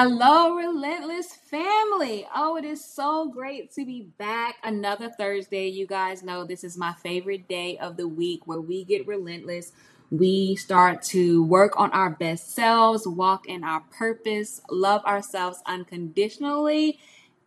Hello, Relentless family. Oh, it is so great to be back another Thursday. You guys know this is my favorite day of the week where we get relentless. We start to work on our best selves, walk in our purpose, love ourselves unconditionally,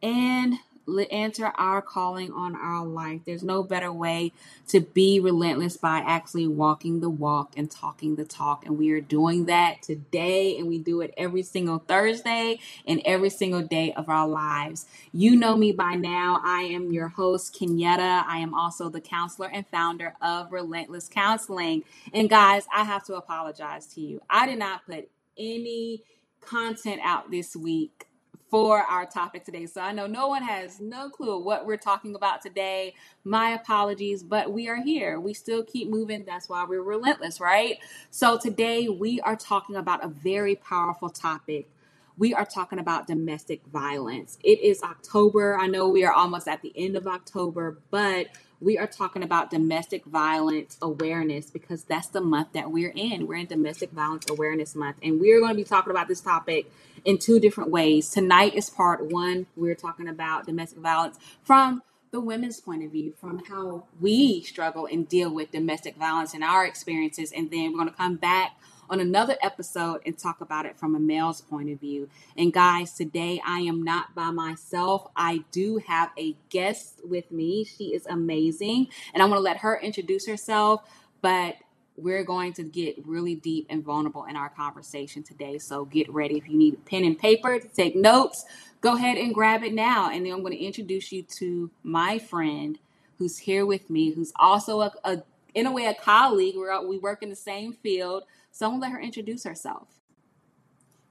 and enter our calling on our life. There's no better way to be relentless by actually walking the walk and talking the talk. And we are doing that today, and we do it every single Thursday and every single day of our lives. You know me by now. I am your host, Kenyetta. I am also the counselor and founder of Relentless Counseling. And guys, I have to apologize to you. I did not put any content out this week for our topic today. So I know no one has no clue what we're talking about today. My apologies, but we are here. We still keep moving. That's why we're relentless, right? So today we are talking about a very powerful topic. We are talking about domestic violence. It is October. I know we are almost at the end of October, but we are talking about domestic violence awareness because that's the month that we're in. We're in Domestic Violence Awareness Month, and we're going to be talking about this topic in two different ways. Tonight is part one. We're talking about domestic violence from the women's point of view, from how we struggle and deal with domestic violence and our experiences. And then we're going to come back on another episode and talk about it from a male's point of view. And guys, today I am not by myself. I do have a guest with me. She is amazing. And I'm going to let her introduce herself. But we're going to get really deep and vulnerable in our conversation today. So get ready. If you need a pen and paper to take notes, go ahead and grab it now. And then I'm going to introduce you to my friend who's here with me, who's also a, a in a way a colleague. We're, we work in the same field. So I'm going to let her introduce herself.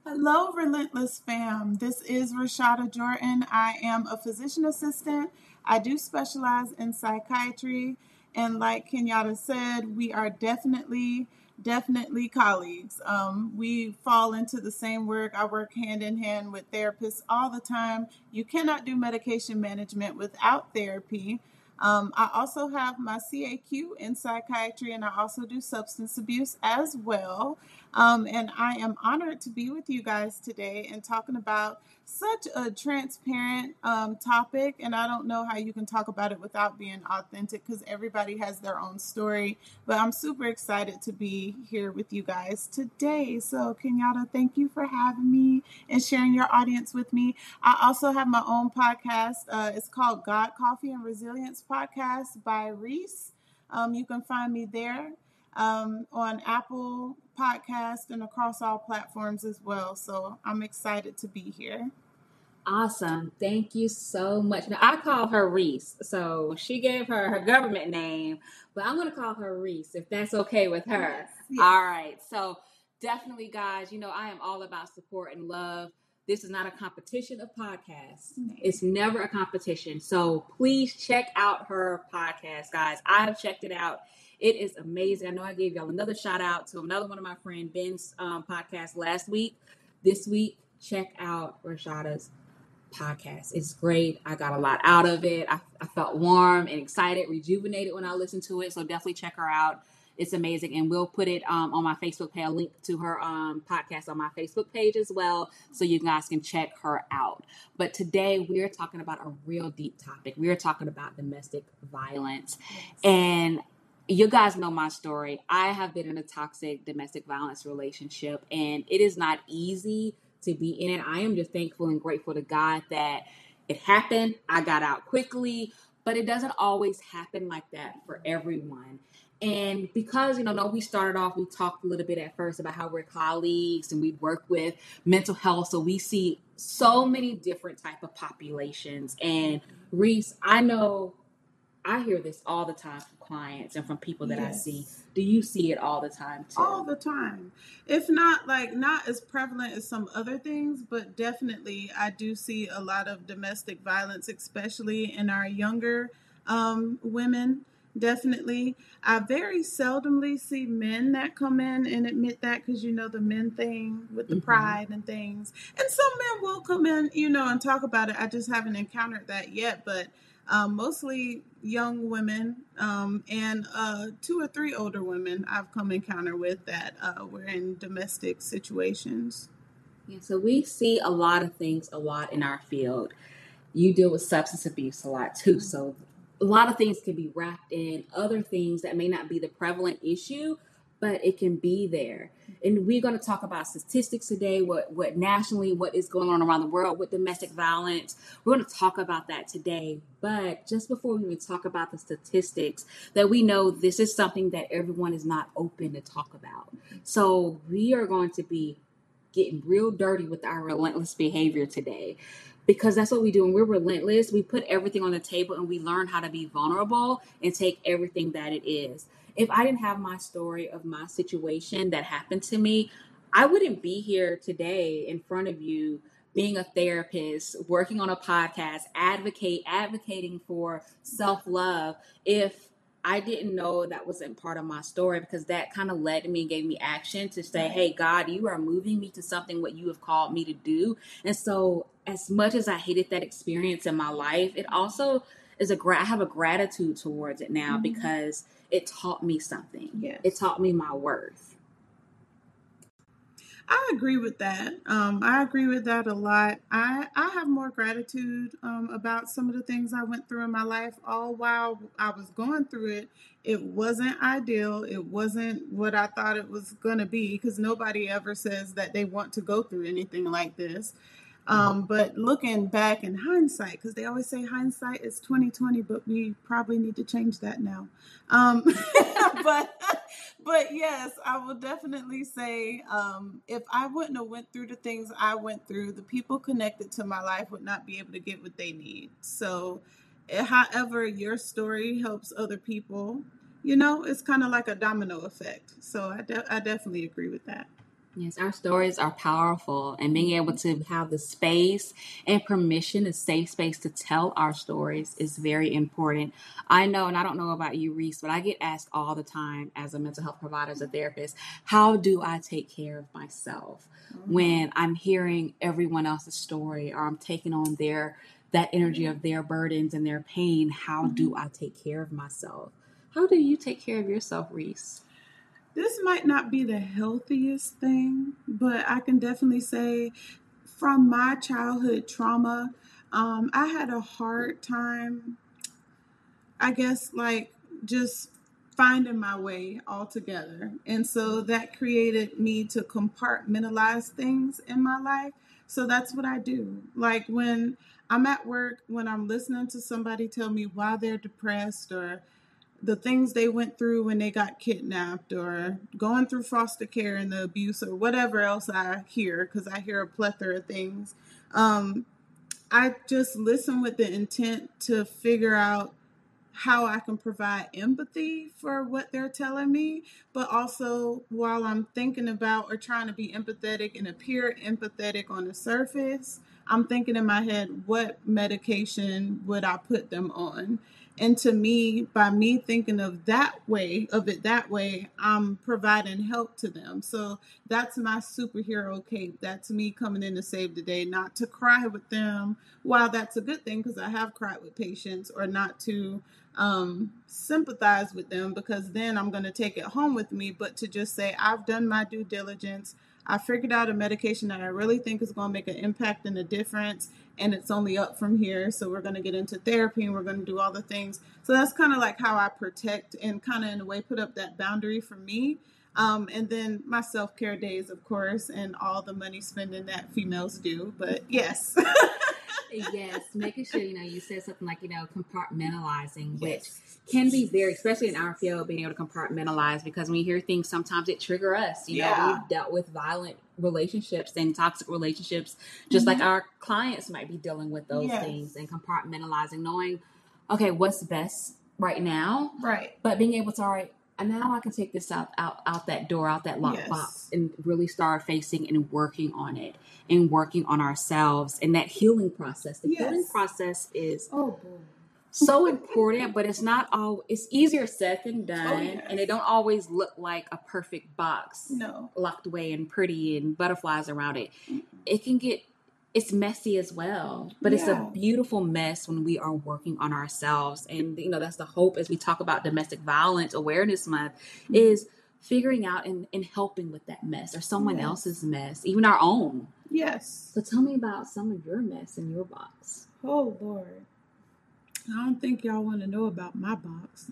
Hello, Relentless fam. This is Rashada Jordan. I am a physician assistant. I do specialize in psychiatry and like Kenyatta said, we are definitely, definitely colleagues. Um, we fall into the same work. I work hand in hand with therapists all the time. You cannot do medication management without therapy. Um, I also have my CAQ in psychiatry and I also do substance abuse as well. Um, and I am honored to be with you guys today and talking about such a transparent um, topic. And I don't know how you can talk about it without being authentic because everybody has their own story. But I'm super excited to be here with you guys today. So, Kenyatta, thank you for having me and sharing your audience with me. I also have my own podcast. Uh, it's called God, Coffee, and Resilience Podcast by Reese. Um, you can find me there um, on Apple Podcast and across all platforms as well. So I'm excited to be here. Awesome. Thank you so much. Now, I call her Reese. So she gave her her government name, but I'm going to call her Reese if that's okay with her. Yes, yes. All right. So definitely, guys, you know, I am all about support and love. This is not a competition of podcasts. It's never a competition. So please check out her podcast, guys. I have checked it out. It is amazing. I know I gave y'all another shout out to another one of my friend Ben's um, podcast last week. This week, check out Rashada's podcast. It's great. I got a lot out of it. I, I felt warm and excited, rejuvenated when I listened to it. So definitely check her out. It's amazing. And we'll put it um, on my Facebook page, a link to her um, podcast on my Facebook page as well. So you guys can check her out. But today we're talking about a real deep topic. We're talking about domestic violence. And you guys know my story. I have been in a toxic domestic violence relationship, and it is not easy to be in it. I am just thankful and grateful to God that it happened. I got out quickly, but it doesn't always happen like that for everyone. And because, you know, no, we started off, we talked a little bit at first about how we're colleagues and we work with mental health. So we see so many different type of populations. And Reese, I know I hear this all the time from clients and from people that yes. I see. Do you see it all the time too? All the time. If not like not as prevalent as some other things, but definitely I do see a lot of domestic violence, especially in our younger um, women. Definitely. I very seldomly see men that come in and admit that because you know the men thing with the mm-hmm. pride and things. And some men will come in, you know, and talk about it. I just haven't encountered that yet, but um, mostly young women um, and uh, two or three older women I've come encounter with that uh, were in domestic situations. Yeah, so we see a lot of things a lot in our field. You deal with substance abuse a lot too. So a lot of things can be wrapped in other things that may not be the prevalent issue, but it can be there. And we're going to talk about statistics today, what what nationally, what is going on around the world with domestic violence. We're going to talk about that today. But just before we even talk about the statistics, that we know this is something that everyone is not open to talk about. So we are going to be getting real dirty with our relentless behavior today because that's what we do. and we're relentless, we put everything on the table and we learn how to be vulnerable and take everything that it is. If I didn't have my story of my situation that happened to me, I wouldn't be here today in front of you being a therapist, working on a podcast, advocate advocating for self-love if I didn't know that wasn't part of my story because that kind of led me and gave me action to say, hey, God, you are moving me to something what you have called me to do. And so, as much as I hated that experience in my life, it also is a gra- I have a gratitude towards it now mm-hmm. because it taught me something. Yes. It taught me my worth. I agree with that. Um, I agree with that a lot. I, I have more gratitude um, about some of the things I went through in my life. All while I was going through it, it wasn't ideal. It wasn't what I thought it was going to be because nobody ever says that they want to go through anything like this. Um, but looking back in hindsight, because they always say hindsight is twenty twenty, but we probably need to change that now. Um, but but yes, I will definitely say um, if I wouldn't have went through the things I went through, the people connected to my life would not be able to get what they need. So, eh, however, your story helps other people, you know, it's kind of like a domino effect. So I de- I definitely agree with that. Yes, our stories are powerful, and being able to have the space and permission, a safe space to tell our stories is very important. I know, and I don't know about you, Reese, but I get asked all the time as a mental health provider, as a therapist, how do I take care of myself mm-hmm. when I'm hearing everyone else's story or I'm taking on their that energy of their burdens and their pain? How mm-hmm. do I take care of myself? How do you take care of yourself, Reese? This might not be the healthiest thing, but I can definitely say from my childhood trauma, um, I had a hard time, I guess, like just finding my way altogether. And so that created me to compartmentalize things in my life. So that's what I do. Like when I'm at work, when I'm listening to somebody tell me why they're depressed or the things they went through when they got kidnapped or going through foster care and the abuse or whatever else I hear, because I hear a plethora of things. Um, I just listen with the intent to figure out how I can provide empathy for what they're telling me, but also while I'm thinking about or trying to be empathetic and appear empathetic on the surface, I'm thinking in my head, what medication would I put them on? And to me, by me thinking of that way, of it that way, I'm providing help to them. So that's my superhero cape. That's me coming in to save the day, not to cry with them. While that's a good thing because I have cried with patients, or not to um, sympathize with them because then I'm going to take it home with me, but to just say, I've done my due diligence. I figured out a medication that I really think is going to make an impact and a difference, and it's only up from here. So we're going to get into therapy and we're going to do all the things. So that's kind of like how I protect and kind of in a way put up that boundary for me. Um, and then my self care days, of course, and all the money spending that females do. But yes. yes, making sure you know you said something like you know compartmentalizing, yes. which can be very, especially in our field, being able to compartmentalize because when you hear things, sometimes it trigger us. You yeah. know, we've dealt with violent relationships and toxic relationships, just mm-hmm. like our clients might be dealing with those yes. things and compartmentalizing, knowing, okay, what's best right now, right? But being able to, all right, and now I can take this out out out that door, out that lockbox, yes. and really start facing and working on it, and working on ourselves, and that healing process. The yes. healing process is oh boy so important, but it's not all. It's easier said than oh, done, oh, yes. and it don't always look like a perfect box, no, locked away and pretty and butterflies around it. It can get it's messy as well but yeah. it's a beautiful mess when we are working on ourselves and you know that's the hope as we talk about domestic violence awareness month mm-hmm. is figuring out and, and helping with that mess or someone yes. else's mess even our own Yes. So tell me about some of your mess in your box. Oh Lord. I don't think y'all want to know about my box.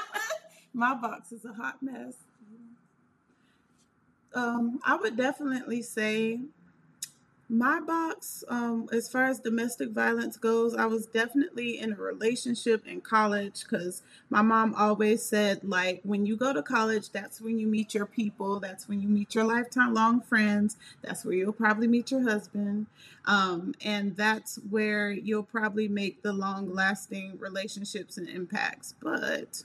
my box is a hot mess. Um, I would definitely say my box, um, as far as domestic violence goes, I was definitely in a relationship in college because my mom always said, like, when you go to college, that's when you meet your people, that's when you meet your lifetime long friends, that's where you'll probably meet your husband, um, and that's where you'll probably make the long lasting relationships and impacts. But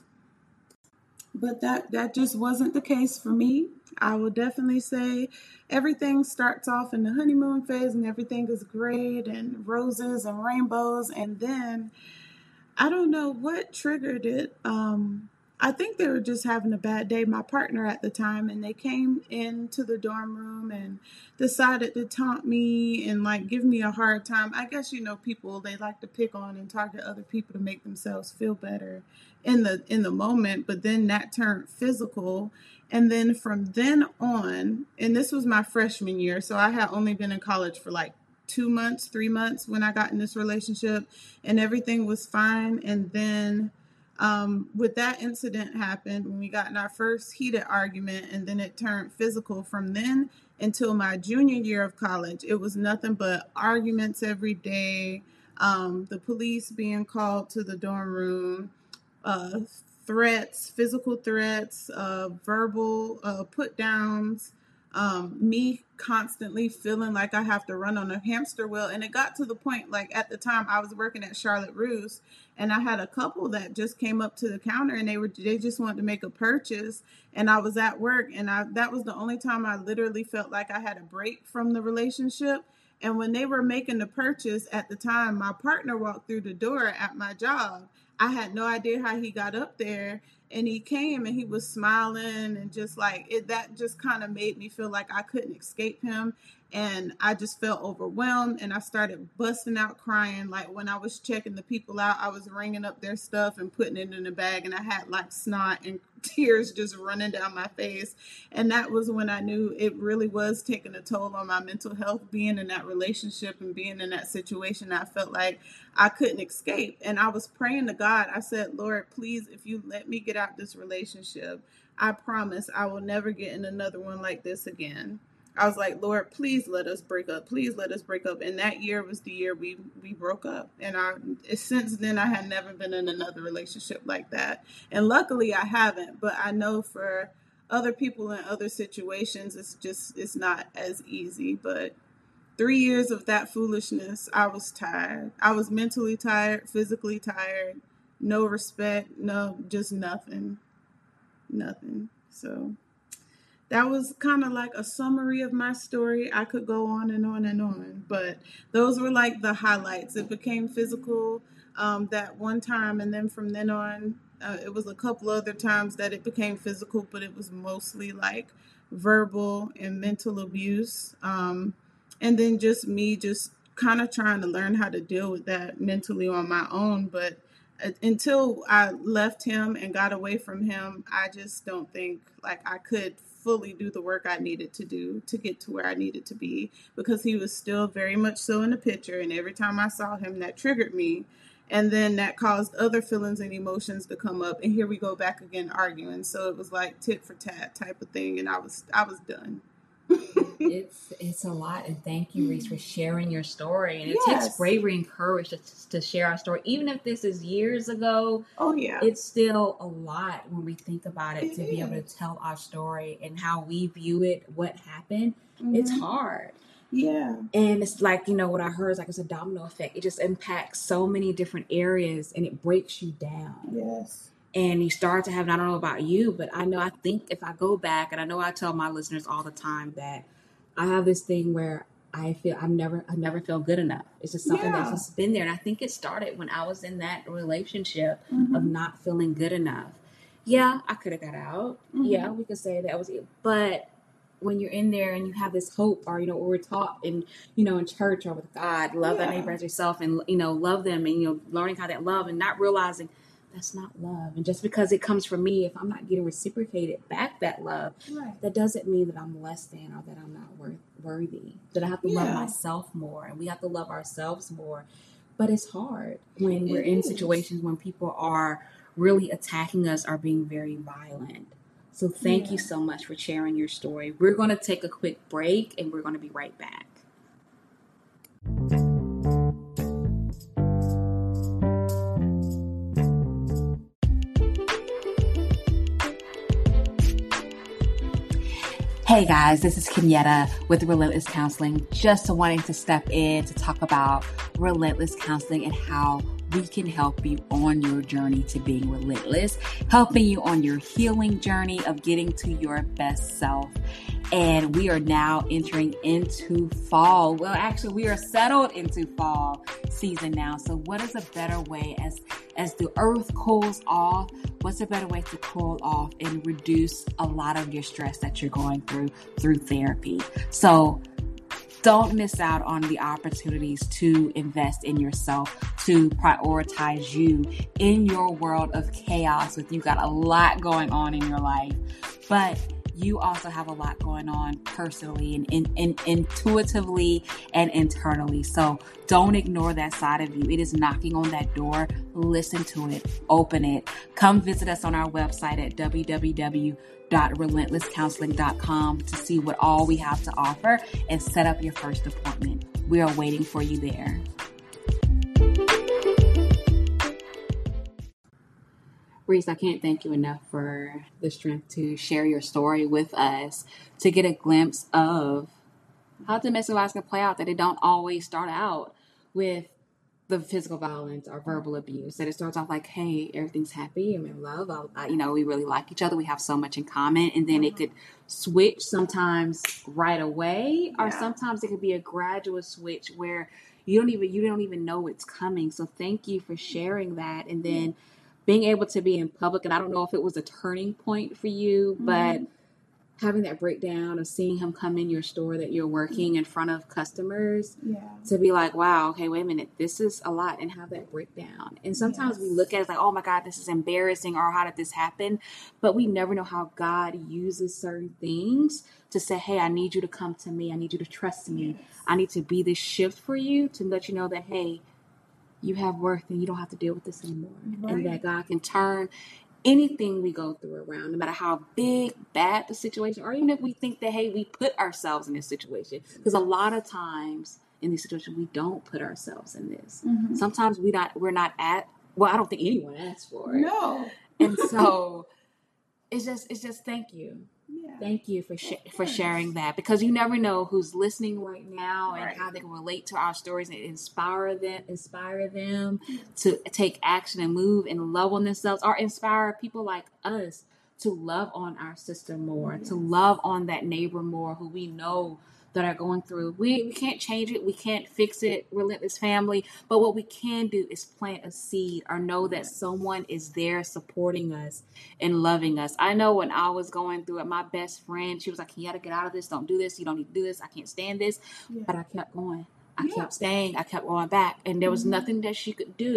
but that that just wasn't the case for me. I will definitely say everything starts off in the honeymoon phase and everything is great and roses and rainbows and then I don't know what triggered it. Um, I think they were just having a bad day, my partner at the time, and they came into the dorm room and decided to taunt me and like give me a hard time. I guess you know people they like to pick on and target other people to make themselves feel better in the in the moment, but then that turned physical. And then from then on, and this was my freshman year, so I had only been in college for like two months, three months when I got in this relationship, and everything was fine. And then um, with that incident happened when we got in our first heated argument, and then it turned physical from then until my junior year of college. It was nothing but arguments every day, um, the police being called to the dorm room, uh, threats, physical threats, uh, verbal uh, put downs um, me constantly feeling like I have to run on a hamster wheel. And it got to the point, like at the time I was working at Charlotte Russe, and I had a couple that just came up to the counter and they were they just wanted to make a purchase. And I was at work, and I that was the only time I literally felt like I had a break from the relationship. And when they were making the purchase at the time, my partner walked through the door at my job. I had no idea how he got up there and he came and he was smiling and just like it that just kind of made me feel like I couldn't escape him and I just felt overwhelmed and I started busting out crying. Like when I was checking the people out I was ringing up their stuff and putting it in a bag and I had like snot and tears just running down my face. And that was when I knew it really was taking a toll on my mental health being in that relationship and being in that situation. I felt like I couldn't escape. And I was praying to God. I said Lord please if you let me get out this relationship I promise I will never get in another one like this again I was like, Lord, please let us break up. Please let us break up. And that year was the year we we broke up. And I since then I had never been in another relationship like that. And luckily I haven't, but I know for other people in other situations it's just it's not as easy, but 3 years of that foolishness, I was tired. I was mentally tired, physically tired, no respect, no just nothing. Nothing. So that was kind of like a summary of my story. I could go on and on and on, but those were like the highlights. It became physical um, that one time, and then from then on, uh, it was a couple other times that it became physical, but it was mostly like verbal and mental abuse. Um, and then just me just kind of trying to learn how to deal with that mentally on my own. But uh, until I left him and got away from him, I just don't think like I could fully do the work I needed to do to get to where I needed to be because he was still very much so in the picture. And every time I saw him, that triggered me. And then that caused other feelings and emotions to come up. And here we go back again arguing. So it was like tit for tat type of thing. And I was I was done. it's it's a lot, and thank you, Reese, for sharing your story. And it Yes. takes bravery and courage to, to share our story, even if this is years ago. Oh yeah. It's still a lot when we think about it, It to be able to tell our story and how we view it, what happened. It's Mhm. hard, Yeah. and it's like you know what I heard is like it's a domino effect. It just impacts so many different areas, and it breaks you down Yes. and you start to have, and I don't know about you, but I know I think if I go back, and I know I tell my listeners all the time that I have this thing where I feel I'm never, I never feel good enough. It's just something that's Yeah. just been there, and I think it started when I was in that relationship of Mhm. not feeling good enough. Yeah, I could have got out. Mhm. Yeah, we could say that was it, but when you're in there and you have this hope, or you know, we're taught in, you know, in church or with God, love thy Yeah. neighbor as yourself, and you know, love them, and you know, learning how that love, and not realizing that's not love. And just because it comes from me, if I'm not getting reciprocated back that love, Right. that doesn't mean that I'm less than or that I'm not worth worthy, that I have to love myself more, and we have to love ourselves more. But it's hard when we're It in situations when people are really attacking us or being very violent. So thank you so much for sharing your story. We're going to take a quick break and we're going to be right back. Hey guys, this is Kenyetta with Relentless Counseling. Just wanting to step in to talk about Relentless Counseling and how we can help you on your journey to being relentless, helping you on your healing journey of getting to your best self. And we are now entering into fall. Well, actually, we are settled into fall season now. So, what is a better way as as the earth cools off? What's a better way to cool off and reduce a lot of your stress that you're going through through therapy? So, don't miss out on the opportunities to invest in yourself, to prioritize you in your world of chaos with you got a lot going on in your life. But you also have a lot going on personally and, in, in, intuitively and internally. So don't ignore that side of you. It is knocking on that door. Listen to it, open it. Come visit us on our website at www.relentlesscounseling.com to see what all we have to offer and set up your first appointment. We are waiting for you there. Reese, I can't thank you enough for the strength to share your story with us, to get a glimpse of how domestic violence can play out, that it don't always start out with the physical violence or verbal abuse. That it starts off like, hey, everything's happy, I'm in love, I, I, uh, you know, we really like each other, we have so much in common, and then it mm-hmm. could switch sometimes right away, or Yeah. sometimes it could be a gradual switch where you don't even you don't even know it's coming. So thank you for sharing that, and then being able to be in public. And I don't know if it was a turning point for you, mm-hmm. but having that breakdown of seeing him come in your store that you're working in front of customers Yeah. to be like, wow, okay, wait a minute, this is a lot, and have that breakdown. And sometimes we look at it like, oh my God, this is embarrassing, or how did this happen? But we never know how God uses certain things to say, hey, I need you to come to me. I need you to trust me. I need to be this shift for you to let you know that, hey, you have worth and you don't have to deal with this anymore. Right. And that God can turn anything we go through around, no matter how big, bad the situation, or even if we think that, hey, we put ourselves in this situation. Because a lot of times in these situations, we don't put ourselves in this. Mhm. Sometimes we not we're not at well, I don't think anyone asked for it. No. And so it's just it's just thank you. Yeah. Thank you for sh- for sharing that because you never know who's listening right now and how they can relate to our stories and inspire them inspire them mm-hmm. to take action and move and love on themselves or inspire people like us to love on our sister more, to love on that neighbor more who we know that are going through. We we can't change it, we can't fix it, relentless family, but what we can do is plant a seed or know that someone is there supporting us and loving us. I know when I was going through it, my best friend, she was like, You gotta get out of this, don't do this, you don't need to do this, I can't stand this. Yeah. But I kept going. I Yeah. kept staying, I kept going back. And there was Mhm. nothing that she could do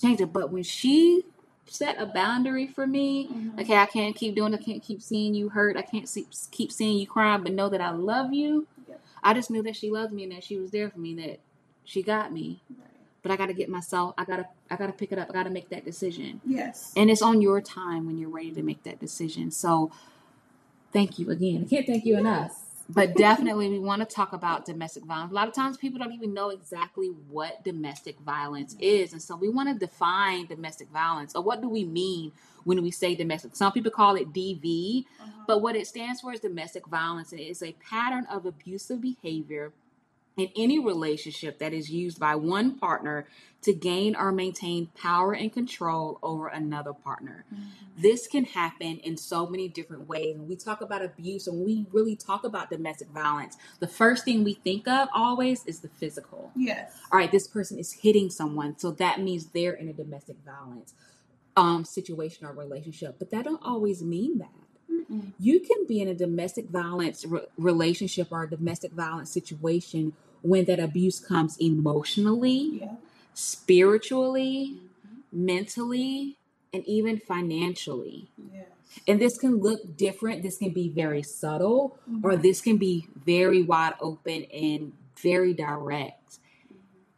to change it. But when she set a boundary for me, Mhm. okay, I can't keep doing, I can't keep seeing you hurt, I can't see, keep seeing you crying, but know that I love you. Yeah. I just knew that she loved me and that she was there for me, that she got me. Right. But I gotta get myself, I gotta, I gotta pick it up, I gotta make that decision. Yes. And it's on your time when you're ready to make that decision. So thank you again. I can't thank you enough. But definitely, we want to talk about domestic violence. A lot of times, people don't even know exactly what domestic violence is. And so, we want to define domestic violence or what do we mean when we say domestic? Some people call it DV, Uh-huh. but what it stands for is domestic violence. And it is a pattern of abusive behavior in any relationship that is used by one partner to gain or maintain power and control over another partner. Mhm. This can happen in so many different ways. When we talk about abuse and we really talk about domestic violence, the first thing we think of always is the physical. Yes. All right, this person is hitting someone, so that means they're in a domestic violence um, situation or relationship. But that don't always mean that Mm-mm. you can be in a domestic violence re- relationship or a domestic violence situation when that abuse comes emotionally, Yeah. spiritually, mm-hmm. mentally, and even financially. Yes. And this can look different. This can be very subtle, or mm-hmm. this can be very wide open and very direct.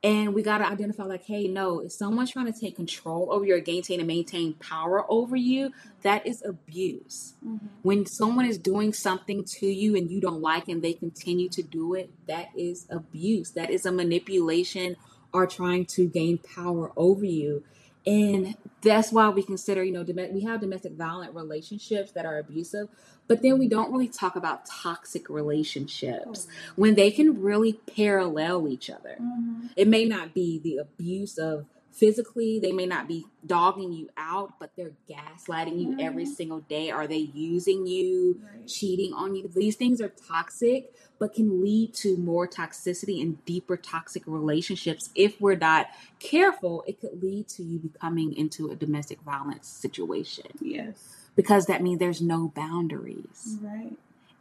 And we got to identify, like, hey, no, if someone's trying to take control over you or maintain and maintain power over you, that is abuse. Mm-hmm. When someone is doing something to you and you don't like and they continue to do it, that is abuse. That is a manipulation or trying to gain power over you. And that's why we consider, you know, we have domestic violent relationships that are abusive, but then we don't really talk about toxic relationships when they can really parallel each other. Mhm. It may not be the abuse of physically, they may not be dogging you out, but they're gaslighting you every Mhm. single day. Are they using you, Right. cheating on you? These things are toxic, but can lead to more toxicity and deeper toxic relationships. If we're not careful, it could lead to you becoming into a domestic violence situation Yes. Because that means there's no boundaries. Right.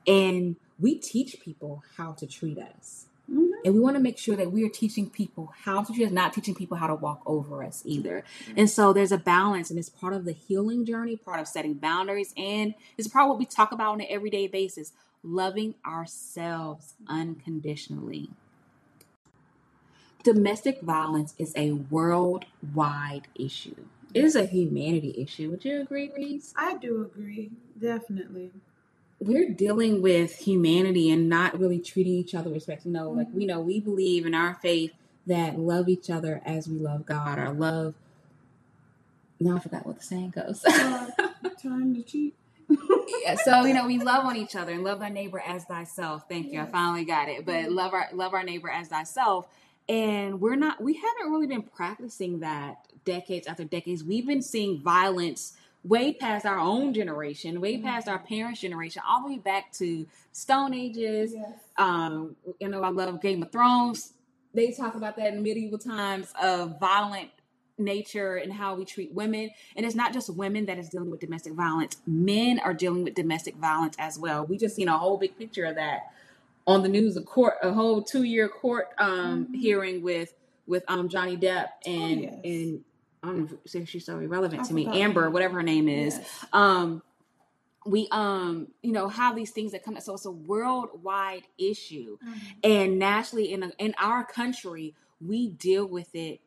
And we teach people how to treat us. Mhm. And we want to make sure that we are teaching people how to treat us, not teaching people how to walk over us either. And so there's a balance, and it's part of the healing journey, part of setting boundaries, and it's part of what we talk about on an everyday basis loving ourselves unconditionally. Domestic violence is a worldwide issue. Is a humanity issue. Would you agree, Reese? I do agree. Definitely. we're dealing with humanity and not really treating each other with respect. You know, like we know we believe in our faith that love each other as we love God or love. Now I forgot what the saying goes. Uh, time to cheat. yeah, so you know we love on each other and love thy neighbor as thyself. Thank you, I finally got it. But love our love our neighbor as thyself, and we're not. We haven't really been practicing that decades after decades. We've been seeing violence way past our own generation, way past our parents' generation, all the way back to Stone Ages. Yes. Um, you know, I love Game of Thrones. They talk about that in medieval times of violent nature and how we treat women. And it's not just women that is dealing with domestic violence. Men are dealing with domestic violence as well. We just seen a whole big picture of that on the news. A court, a whole two year court um, Mhm. hearing with with um, Johnny Depp and yes. and I don't know if she's so irrelevant I to me. Amber, whatever her name is Yes. um we um you know have these things that come so it's a worldwide issue Mhm. and nationally in a, in our country we deal with it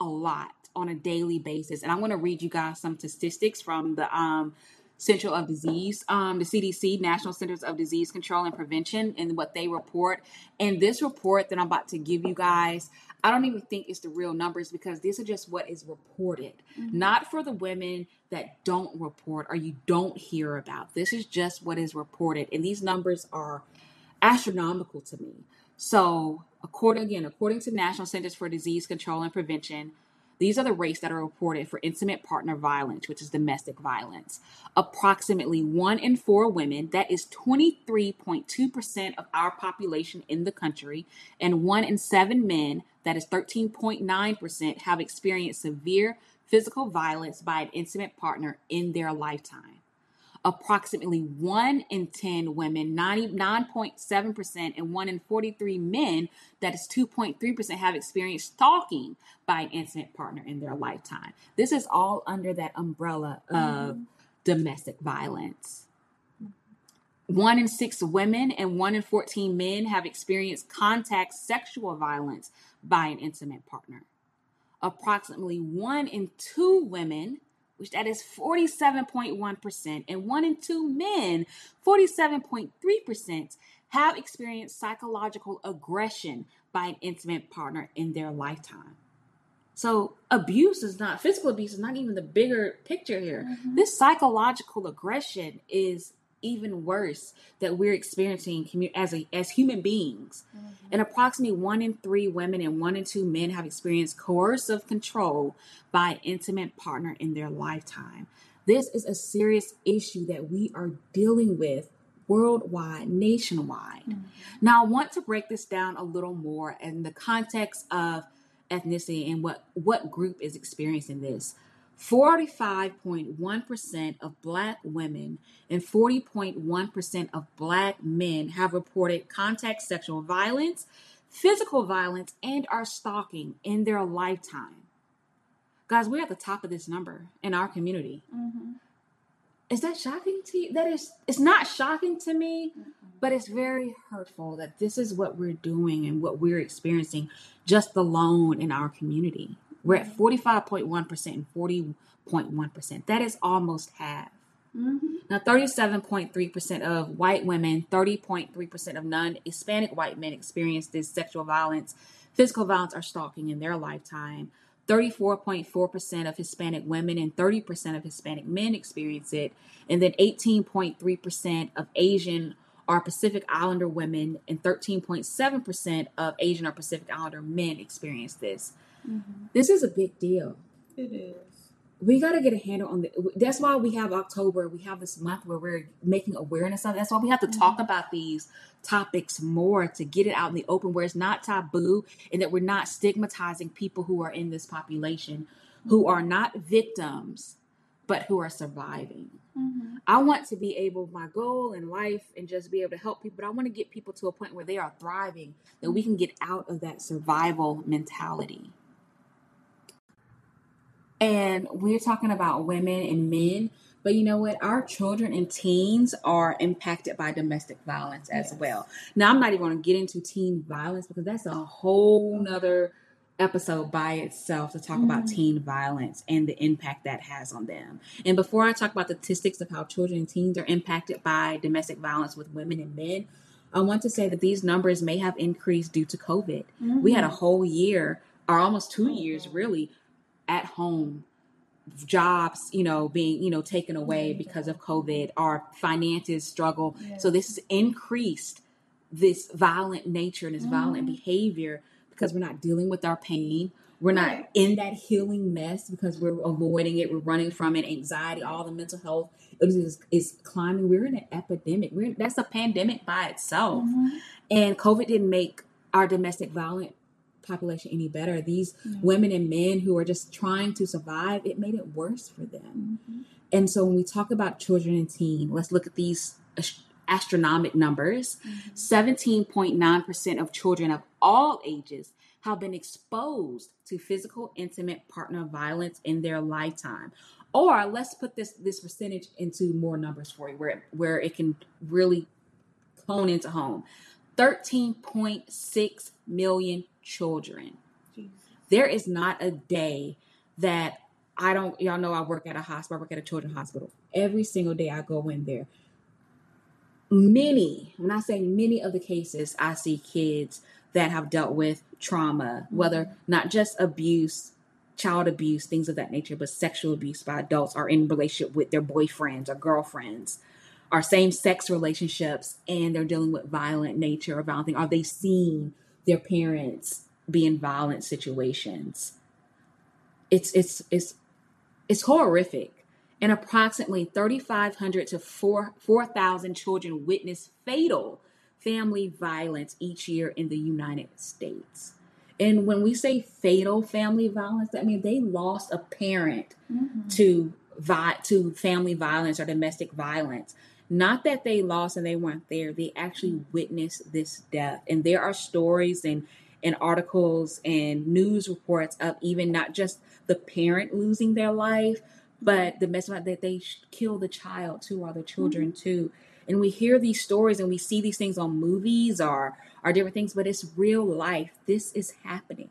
a lot on a daily basis and i want to read you guys some statistics from the um Central of Disease, um, the CDC, National Centers of Disease Control and Prevention, and what they report. And this report that I'm about to give you guys, I don't even think it's the real numbers because these are just what is reported, not for the women that don't report or you don't hear about. This is just what is reported, and these numbers are astronomical to me. So, according again, according to National Centers for Disease Control and Prevention, these are the rates that are reported for intimate partner violence, which is domestic violence. Approximately one in four women, that is 23.2% of our population in the country, and one in seven men, that is 13.9%, have experienced severe physical violence by an intimate partner in their lifetime approximately 1 in 10 women, 99.7%, and 1 in 43 men, that is 2.3%, have experienced stalking by an intimate partner in their lifetime. This is all under that umbrella of mm-hmm. domestic violence. One in six women and one in 14 men have experienced contact sexual violence by an intimate partner. Approximately one in two women which that is 47.1%, and one in two men, 47.3%, have experienced psychological aggression by an intimate partner in their lifetime. So abuse is not physical abuse is not even the bigger picture here. Mm-hmm. This psychological aggression is even worse that we're experiencing commu- as a as human beings. Mm-hmm. And approximately one in three women and one in two men have experienced coercive control by an intimate partner in their lifetime. This is a serious issue that we are dealing with worldwide, nationwide. Mm-hmm. Now, I want to break this down a little more in the context of ethnicity and what, what group is experiencing this. 45.1% of Black women and 40.1% of Black men have reported contact sexual violence, physical violence, and are stalking in their lifetime. Guys, we're at the top of this number in our community. Mhm. Is that shocking to you? That is, it's not shocking to me, but it's very hurtful that this is what we're doing and what we're experiencing just alone in our community. We're at 45.1% and 40.1%. That is almost half. Mm-hmm. Now, 37.3% of white women, 30.3% of non Hispanic white men experienced this sexual violence, physical violence, or stalking in their lifetime. 34.4% of Hispanic women and 30% of Hispanic men experience it. And then 18.3% of Asian or Pacific Islander women and 13.7% of Asian or Pacific Islander men experience this. Mm-hmm. This is a big deal. It is. We got to get a handle on the. That's why we have October. We have this month where we're making awareness of. it. That's why we have to talk about these topics more to get it out in the open, where it's not taboo, and that we're not stigmatizing people who are in this population, who are not victims, but who are surviving. Mm-hmm. I want to be able, my goal in life, and just be able to help people. But I want to get people to a point where they are thriving, that we can get out of that survival mentality. And we're talking about women and men, but you know what? Our children and teens are impacted by domestic violence as Yes. well. Now, I'm not even going to get into teen violence because that's a whole nother episode by itself to talk about Mhm. teen violence and the impact that has on them. And before I talk about the statistics of how children and teens are impacted by domestic violence with women and men, I want to say that these numbers may have increased due to COVID. We had a whole year, or almost two years really, at home jobs you know being you know taken away because of covid our finances struggle. So this has increased this violent nature and this violent Mhm. behavior because we're not dealing with our pain. We're not Right. in that healing mess because we're avoiding it. We're running from it. Anxiety all the mental health is, is climbing. We're in an epidemic. We're that's a pandemic by itself. Mhm. and COVID didn't make our domestic violent population any better. These No. women and men who are just trying to survive, it made it worse for them. Mhm. And so when we talk about children and teen, let's look at these ast- astronomical numbers. 17.9% of children of all ages have been exposed to physical intimate partner violence in their lifetime. Or let's put this this percentage into more numbers for you where where it can really hone into home. 13.6 million children. Jesus. There is not a day that I don't, y'all know I work at a hospital, I work at a children's hospital. Every single day I go in there. Many, when I say many of the cases, I see kids that have dealt with trauma, whether mm-hmm. not just abuse, child abuse, things of that nature, but sexual abuse by adults or in relationship with their boyfriends or girlfriends are same sex relationships and they're dealing with violent nature or violent thing. Are they seeing their parents be in violent situations? It's it's it's it's horrific. And approximately 3,500 to 4 4,000 children witness fatal family violence each year in the United States. And when we say fatal family violence, I mean they lost a parent Mhm. to vi- to family violence or domestic violence. Not that they lost and they weren't there; they actually witnessed this death. And there are stories and and articles and news reports of even not just the parent losing their life, but domestic violence, that they kill the child too or the children mm-hmm. too. And we hear these stories and we see these things on movies or or different things, but it's real life. This is happening.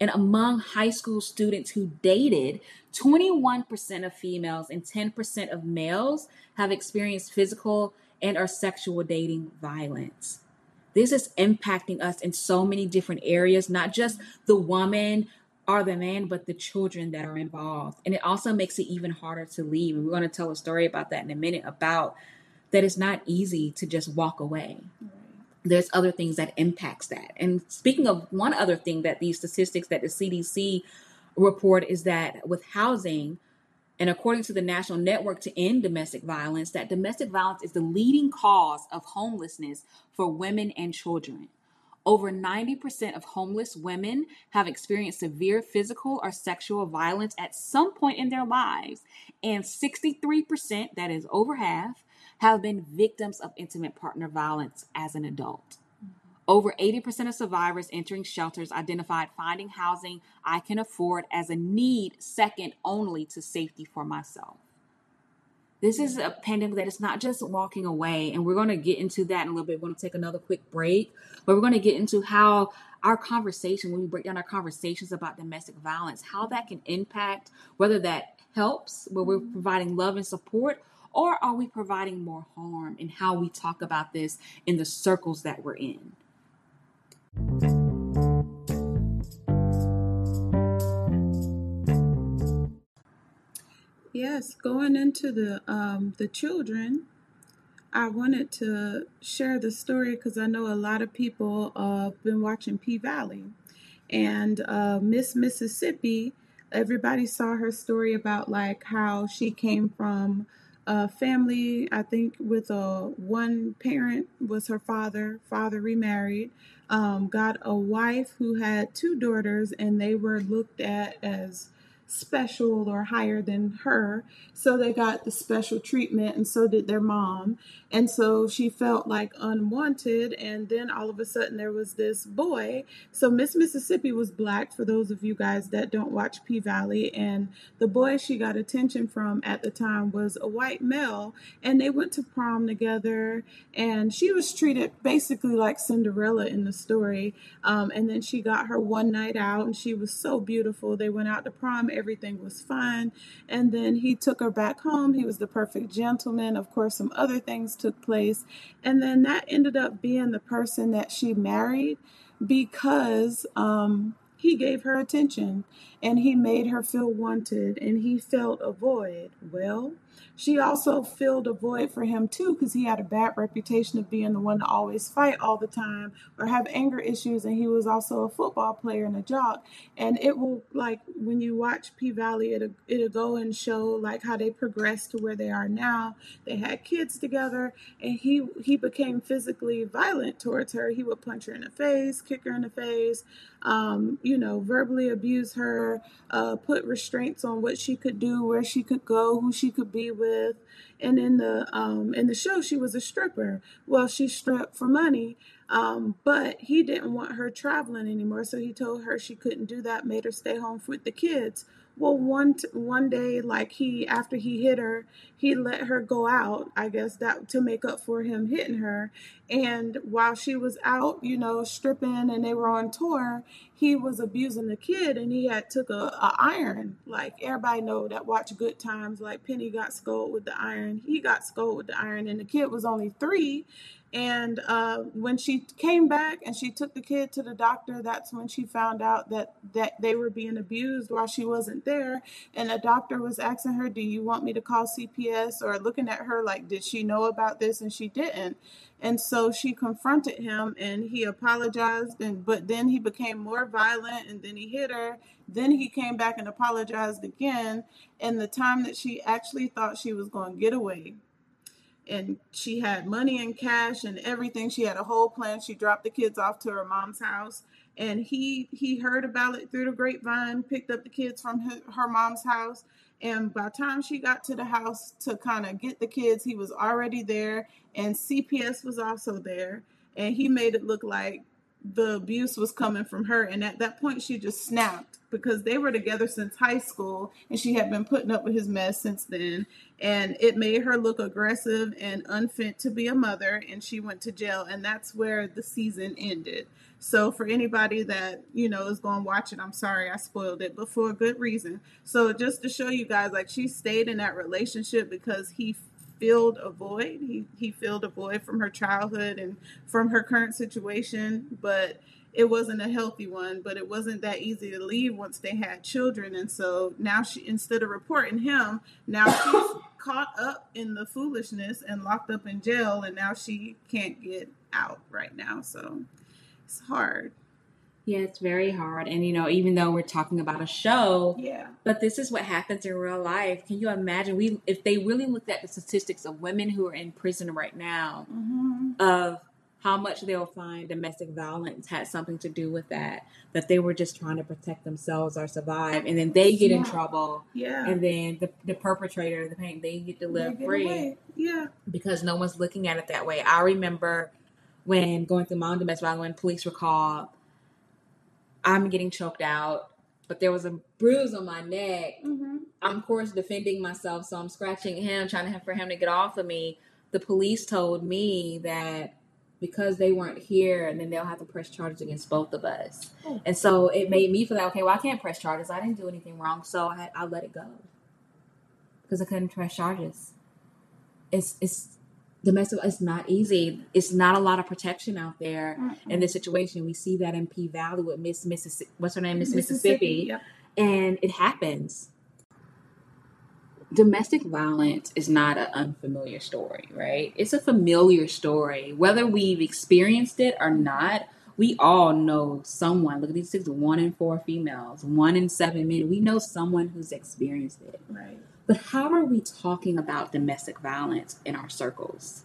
And among high school students who dated, 21% of females and 10% of males have experienced physical and or sexual dating violence. This is impacting us in so many different areas, not just the woman or the man, but the children that are involved. And it also makes it even harder to leave. And we're going to tell a story about that in a minute about that it's not easy to just walk away. There's other things that impacts that. And speaking of one other thing that these statistics that the cdc report is that with housing and according to the national network to end domestic violence that domestic violence is the leading cause of homelessness for women and children. Over 90% of homeless women have experienced severe physical or sexual violence at some point in their lives and 63% that is over half have been victims of intimate partner violence as an adult. Mm-hmm. Over 80% of survivors entering shelters identified finding housing I can afford as a need second only to safety for myself. this is a pandemic that is not just walking away. And we're going to get into that in a little bit. We're going to take another quick break, but we're going to get into how our conversation, when we break down our conversations about domestic violence, how that can impact whether that helps, where we're mm-hmm. providing love and support, or are we providing more harm in how we talk about this in the circles that we're in? Yes, going into the um, the children, I wanted to share the story because I know a lot of people uh, have been watching P Valley, and uh, Miss Mississippi. Everybody saw her story about like how she came from a family. I think with a one parent was her father. Father remarried, um, got a wife who had two daughters, and they were looked at as special or higher than her. So they got the special treatment, and so did their mom. And so she felt like unwanted. And then all of a sudden, there was this boy. So Miss Mississippi was black, for those of you guys that don't watch P Valley. And the boy she got attention from at the time was a white male. And they went to prom together. And she was treated basically like Cinderella in the story. Um, and then she got her one night out, and she was so beautiful. They went out to prom everything was fine. And then he took her back home. He was the perfect gentleman. Of course, some other things took place. And then that ended up being the person that she married because um, he gave her attention and he made her feel wanted and he felt a void. Well, she also filled a void for him too because he had a bad reputation of being the one to always fight all the time or have anger issues and he was also a football player and a jock. And it will like when you watch p valley it'll, it'll go and show like how they progressed to where they are now. They had kids together and he he became physically violent towards her. He would punch her in the face kick her in the face um, you know verbally abuse her uh, put restraints on what she could do where she could go who she could be with. And in the um, in the show, she was a stripper. Well, she stripped for money, um, but he didn't want her traveling anymore, so he told her she couldn't do that. Made her stay home with the kids. Well, one t- one day, like he after he hit her, he let her go out. I guess that to make up for him hitting her. And while she was out, you know, stripping, and they were on tour, he was abusing the kid, and he had took a, a iron. Like everybody know that watch Good Times. Like Penny got scolded with the iron. He got scolded with the iron, and the kid was only three and uh, when she came back and she took the kid to the doctor, that's when she found out that, that they were being abused while she wasn't there. And the doctor was asking her, Do you want me to call CPS? Or looking at her like, Did she know about this? And she didn't. And so she confronted him and he apologized. And but then he became more violent and then he hit her. Then he came back and apologized again. And the time that she actually thought she was going to get away and she had money and cash and everything. She had a whole plan. She dropped the kids off to her mom's house, and he he heard about it through the grapevine, picked up the kids from her, her mom's house, and by the time she got to the house to kind of get the kids, he was already there, and CPS was also there, and he made it look like the abuse was coming from her. And at that point, she just snapped because they were together since high school and she had been putting up with his mess since then. And it made her look aggressive and unfit to be a mother. And she went to jail. And that's where the season ended. So for anybody that, you know, is going to watch it, I'm sorry I spoiled it, but for a good reason. So just to show you guys, like she stayed in that relationship because he filled a void. He he filled a void from her childhood and from her current situation, but it wasn't a healthy one, but it wasn't that easy to leave once they had children. And so now she, instead of reporting him, now she's caught up in the foolishness and locked up in jail. And now she can't get out right now. So it's hard. Yeah, it's very hard. And, you know, even though we're talking about a show, yeah, but this is what happens in real life. Can you imagine? We, if they really looked at the statistics of women who are in prison right now, mm-hmm. of how much they'll find domestic violence had something to do with that. That they were just trying to protect themselves or survive, and then they get yeah. in trouble. Yeah, and then the, the perpetrator, the pain, they get to live get free. Away. Yeah, because no one's looking at it that way. I remember when going through my own domestic violence, when police were called, I'm getting choked out. but there was a bruise on my neck. Mm-hmm. I'm of course defending myself, so I'm scratching him, trying to have for him to get off of me. The police told me that because they weren't here, and then they'll have to press charges against both of us. Oh. And so it made me feel like, okay, well, I can't press charges. I didn't do anything wrong, so I, I let it go because I couldn't press charges. It's it's domestic. It's not easy. It's not a lot of protection out there in this situation. We see that in P Valley with Miss Mississippi. What's her name? Miss Mississippi Yep. and it happens. Domestic violence is not an unfamiliar story, right? It's a familiar story. Whether we've experienced it or not, we all know someone. Look at these six one in four females, one in seven men. We know someone who's experienced it. Right. But how are we talking about domestic violence in our circles?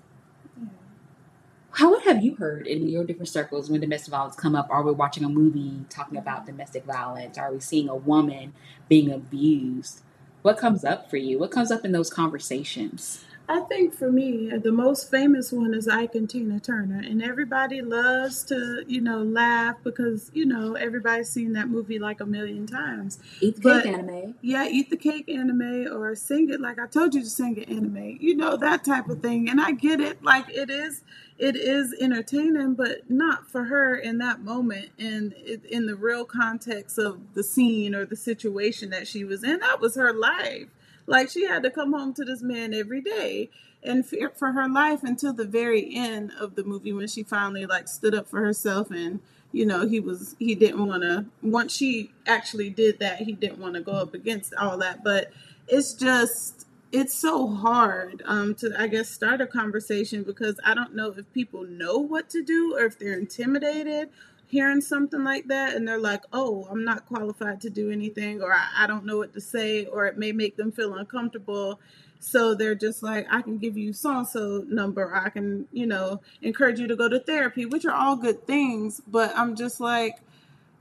How what have you heard in your different circles when domestic violence come up? Are we watching a movie talking about domestic violence? Are we seeing a woman being abused? What comes up for you? What comes up in those conversations? I think for me, the most famous one is Ike and Tina Turner, and everybody loves to, you know, laugh because you know everybody's seen that movie like a million times. Eat the But- cake Anna Mae. Yeah, eat the cake Anna Mae or sing it like I told you to sing it Anna Mae. You know that type of thing, and I get it. Like it is, it is entertaining, but not for her in that moment and it, in the real context of the scene or the situation that she was in. That was her life. Like she had to come home to this man every day and fear for her life until the very end of the movie when she finally like stood up for herself and you know he was he didn't want to once she actually did that he didn't want to go up against all that. But it's just it's so hard um to i guess start a conversation because i don't know if people know what to do or if they're intimidated hearing something like that and they're like oh i'm not qualified to do anything or i, I don't know what to say or it may make them feel uncomfortable so they're just like i can give you so and so number i can you know encourage you to go to therapy which are all good things but i'm just like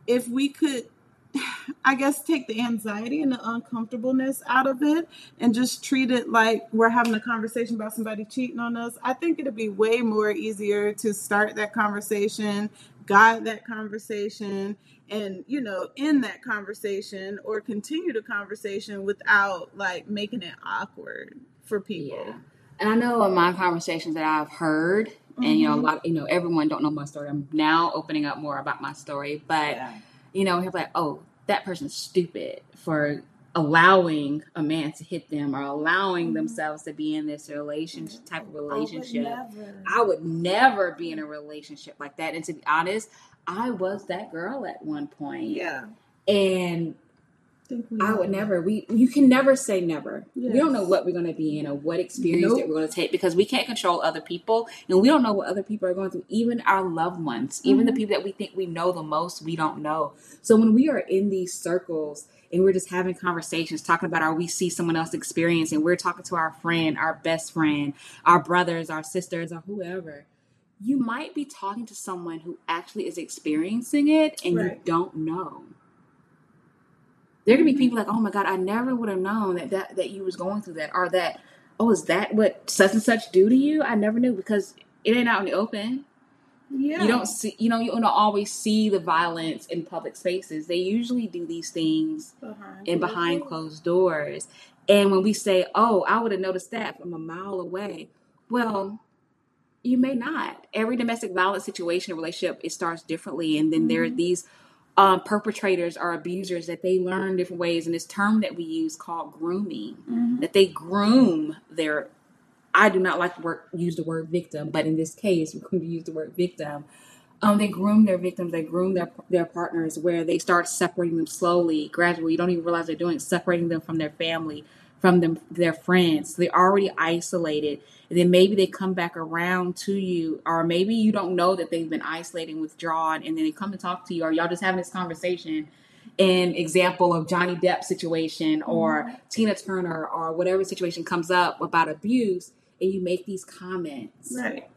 if we could I guess take the anxiety and the uncomfortableness out of it and just treat it like we're having a conversation about somebody cheating on us. I think it'd be way more easier to start that conversation, guide that conversation, and you know, end that conversation or continue the conversation without like making it awkward for people. Yeah. And I know in my conversations that I've heard, and you know, a Mhm. lot, you know, everyone don't know my story. I'm now opening up more about my story, but you know, he's like, oh, that person's stupid for allowing a man to hit them or allowing Mhm. themselves to be in this relationship type of relationship. I would never. I would never be in a relationship like that. And to be honest, I was that girl at one point. yeah. And I would never. We you can never say never. We don't know what we're going to be in or what experience that we're going to take because we can't control other people and we don't know what other people are going through. Even our loved ones, even the Mhm. people that we think we know the most, we don't know. So when we are in these circles and we're just having conversations, talking about our we see someone else experiencing, we're talking to our friend, our best friend, our brothers, our sisters, or whoever. You might be talking to someone who actually is experiencing it and you don't know. There could be people like, oh my God, I never would have known that, that that you was going through that, or that, oh, is that what such and such do to you? I never knew because it ain't out in the open. Yeah. You don't see, you know, you don't always see the violence in public spaces. They usually do these things behind in behind closed doors. And when we say, oh, I would have noticed that from a mile away, well, you may not. Every domestic violence situation or relationship, it starts differently. And then there are Mhm. these um, perpetrators or abusers that they learn different ways. And this term that we use called grooming, Mhm. that they groom their, I do not like to work, use the word victim, but in this case, we're going to use the word victim. Um, they groom their victims, they groom their their partners, where they start separating them slowly, gradually. You don't even realize they're doing it, separating them from their family, from them their friends. They're already isolated, and then maybe they come back around to you, or maybe you don't know that they've been isolated, and withdrawn, and then they come to talk to you, or y'all just having this conversation. An example of Johnny Depp situation, mm-hmm. or Tina Turner, or whatever situation comes up about abuse, and you make these comments. Right.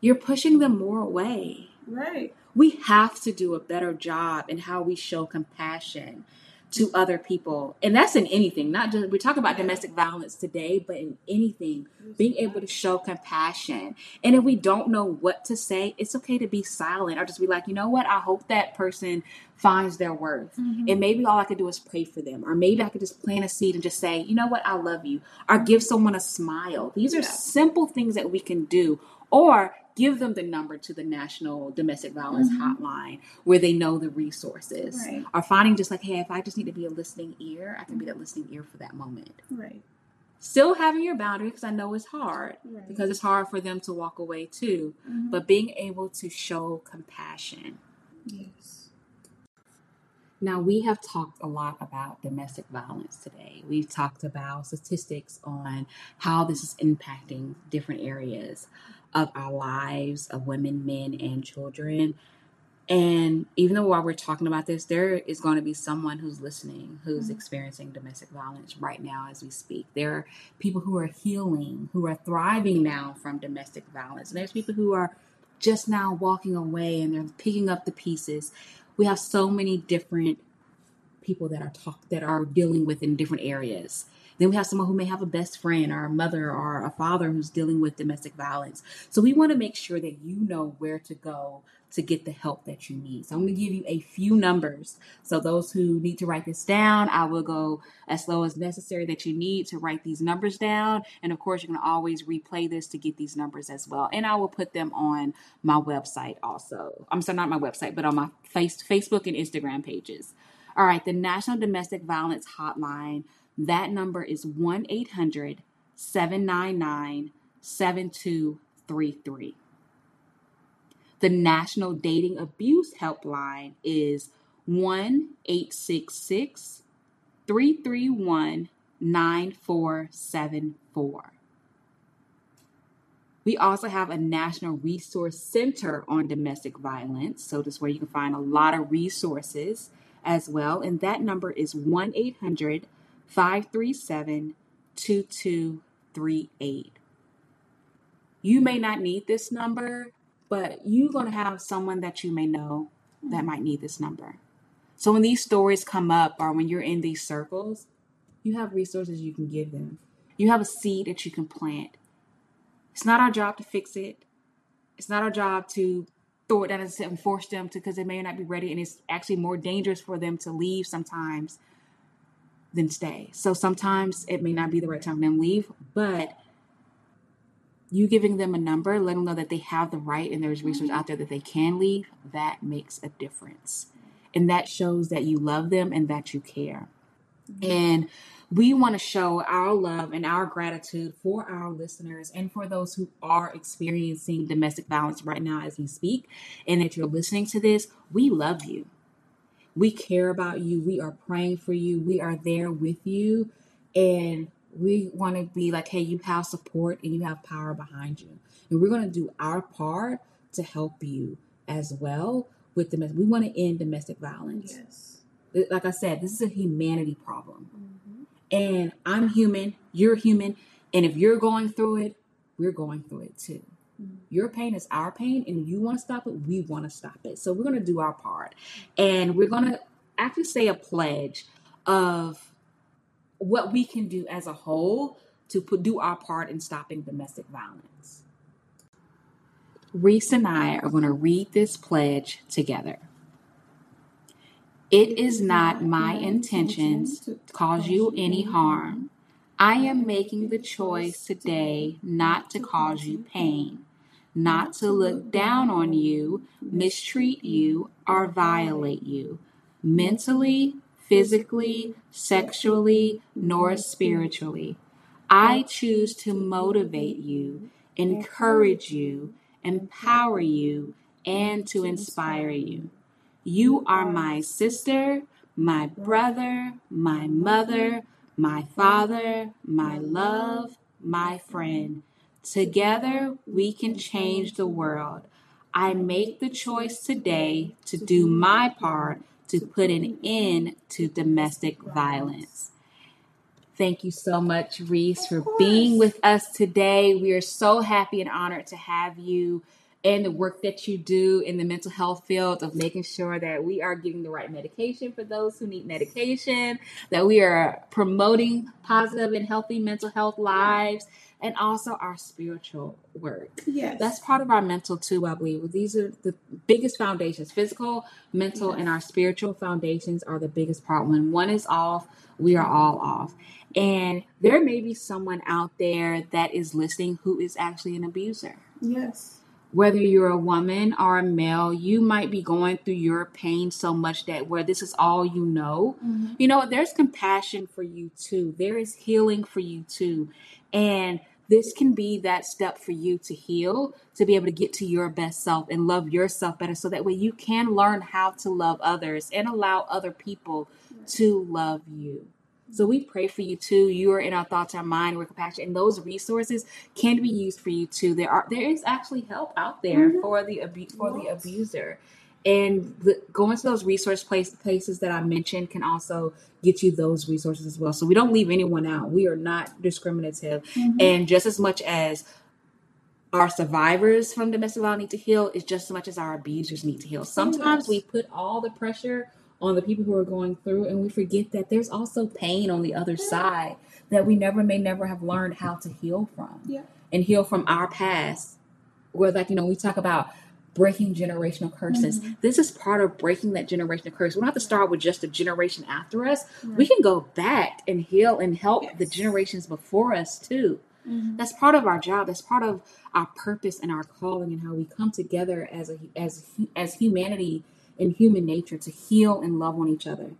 You're pushing them more away Right. we have to do a better job in how we show compassion to other people. And that's in anything, not just, we talk about domestic violence today, but in anything, being able to show compassion. And if we don't know what to say, it's okay to be silent or just be like, you know what? I hope that person finds their worth. Mm-hmm. And maybe all I could do is pray for them. Or maybe I could just plant a seed and just say, you know what? I love you. Or give someone a smile. These are yeah. simple things that we can do. Or give them the number to the National Domestic Violence mm-hmm. Hotline where they know the resources. Right. Or finding just like, hey, if I just need to be a listening ear, I can be that listening ear for that moment. Right. Still having your boundaries because I know it's hard right. because it's hard for them to walk away too. Mm-hmm. But being able to show compassion. Yes. Now, we have talked a lot about domestic violence today. We've talked about statistics on how this is impacting different areas of our lives of women, men, and children. And even though while we're talking about this, there is going to be someone who's listening who's mm-hmm. experiencing domestic violence right now as we speak. There are people who are healing, who are thriving now from domestic violence. And there's people who are just now walking away and they're picking up the pieces. We have so many different people that are talk that are dealing with in different areas. Then we have someone who may have a best friend or a mother or a father who's dealing with domestic violence. So we want to make sure that you know where to go to get the help that you need. So I'm going to give you a few numbers. So those who need to write this down, I will go as slow as necessary that you need to write these numbers down. And of course, you can always replay this to get these numbers as well. And I will put them on my website also. I'm sorry, not my website, but on my face, Facebook and Instagram pages. All right, the National Domestic Violence Hotline that number is 1 800 799 7233. The National Dating Abuse Helpline is 1 866 331 9474. We also have a National Resource Center on domestic violence. So, this is where you can find a lot of resources as well. And that number is 1 800 537 2238. You may not need this number, but you're going to have someone that you may know that might need this number. So when these stories come up or when you're in these circles, you have resources you can give them. You have a seed that you can plant. It's not our job to fix it. It's not our job to throw it down and force them to because they may not be ready. And it's actually more dangerous for them to leave sometimes then stay. So sometimes it may not be the right time for them to leave, but you giving them a number, letting them know that they have the right and there's resources out there that they can leave, that makes a difference. And that shows that you love them and that you care. Mm-hmm. And we want to show our love and our gratitude for our listeners and for those who are experiencing domestic violence right now as we speak. And that you're listening to this, we love you. We care about you. We are praying for you. We are there with you. And we want to be like, hey, you have support and you have power behind you. And we're going to do our part to help you as well with the we want to end domestic violence. Yes. Like I said, this is a humanity problem. Mm-hmm. And I'm human, you're human, and if you're going through it, we're going through it too. Your pain is our pain, and you want to stop it, we want to stop it. So we're going to do our part. And we're going to actually say a pledge of what we can do as a whole to put, do our part in stopping domestic violence. Reese and I are going to read this pledge together. It is not my intentions to cause you any harm. I am making the choice today not to cause you pain not to look down on you, mistreat you, or violate you, mentally, physically, sexually, nor spiritually. I choose to motivate you, encourage you, empower you, and to inspire you. You are my sister, my brother, my mother, my father, my love, my friend. Together, we can change the world. I make the choice today to do my part to put an end to domestic violence. Thank you so much, Reese, for being with us today. We are so happy and honored to have you and the work that you do in the mental health field of making sure that we are getting the right medication for those who need medication, that we are promoting positive and healthy mental health lives, and also our spiritual work. Yes. That's part of our mental too, I believe. These are the biggest foundations physical, mental, and our spiritual foundations are the biggest part. When one is off, we are all off. And there may be someone out there that is listening who is actually an abuser yes. whether you're a woman or a male, you might be going through your pain so much that where this is all you know, mm-hmm. you know, there's compassion for you too. There is healing for you too. And this can be that step for you to heal, to be able to get to your best self and love yourself better so that way you can learn how to love others and allow other people to love you. So we pray for you too. You are in our thoughts, our mind, we're compassionate, and those resources can be used for you too. There are there is actually help out there Mhm. for the abu- for the abuser, and the, going to those resource place, places that I mentioned can also get you those resources as well. So we don't leave anyone out. We are not discriminative, Mhm. and just as much as our survivors from domestic violence need to heal, it's just as much as our abusers need to heal. Sometimes we put all the pressure on the people who are going through, and we forget that there's also pain on the other side that we never may never have learned how to heal from Yeah. and heal from our past. Where, like, you know, we talk about breaking generational curses. Mm-hmm. This is part of breaking that generational curse. We don't have to start with just the generation after us. We can go back and heal and help the generations before us too. Mhm. That's part of our job. That's part of our purpose and our calling and how we come together as a as as humanity and human nature to heal and love on each other.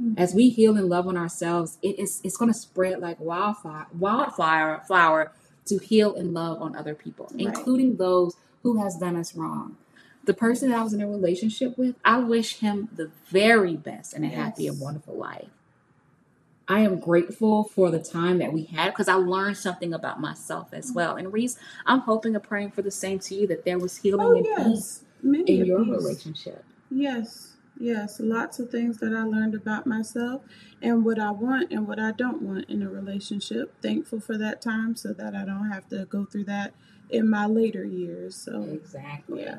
Mhm. As we heal and love on ourselves, it is it's going to spread like wildfire, wildfire flower to heal and love on other people, Right. including those who has done us wrong. The person that I was in a relationship with, I wish him the very best and a happy and wonderful life. I am grateful for the time that we had because I learned something about myself as mm. well. And Reese, I'm hoping and praying for the same to you that there was healing Oh and peace yes. Many in your these. relationship. Yes, yes, lots of things that I learned about myself and what I want and what I don't want in a relationship. Thankful for that time so that I don't have to go through that in my later years. So, Exactly. yeah.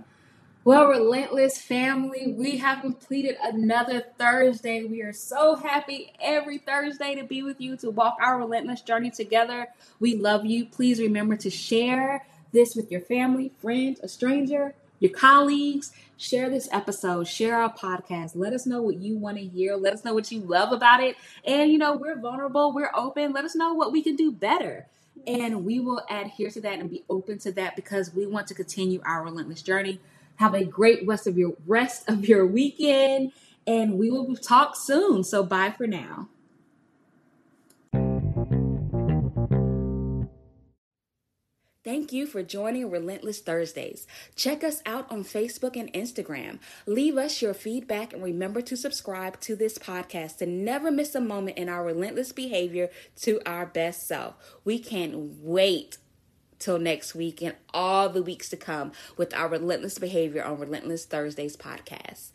Well, Relentless family, we have completed another Thursday. We are so happy every Thursday to be with you to walk our relentless journey together. We love you. Please remember to share this with your family, friends, a stranger, your colleagues. Share this episode, share our podcast. Let us know what you want to hear. Let us know what you love about it. And, you know, we're vulnerable, we're open. Let us know what we can do better. And we will adhere to that and be open to that because we want to continue our relentless journey. Have a great rest of your rest of your weekend, and we will talk soon. So bye for now. Thank you for joining Relentless Thursdays. Check us out on Facebook and Instagram. Leave us your feedback and remember to subscribe to this podcast to never miss a moment in our relentless behavior to our best self. We can't wait till next week and all the weeks to come with our relentless behavior on Relentless Thursdays podcast.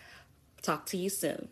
Talk to you soon.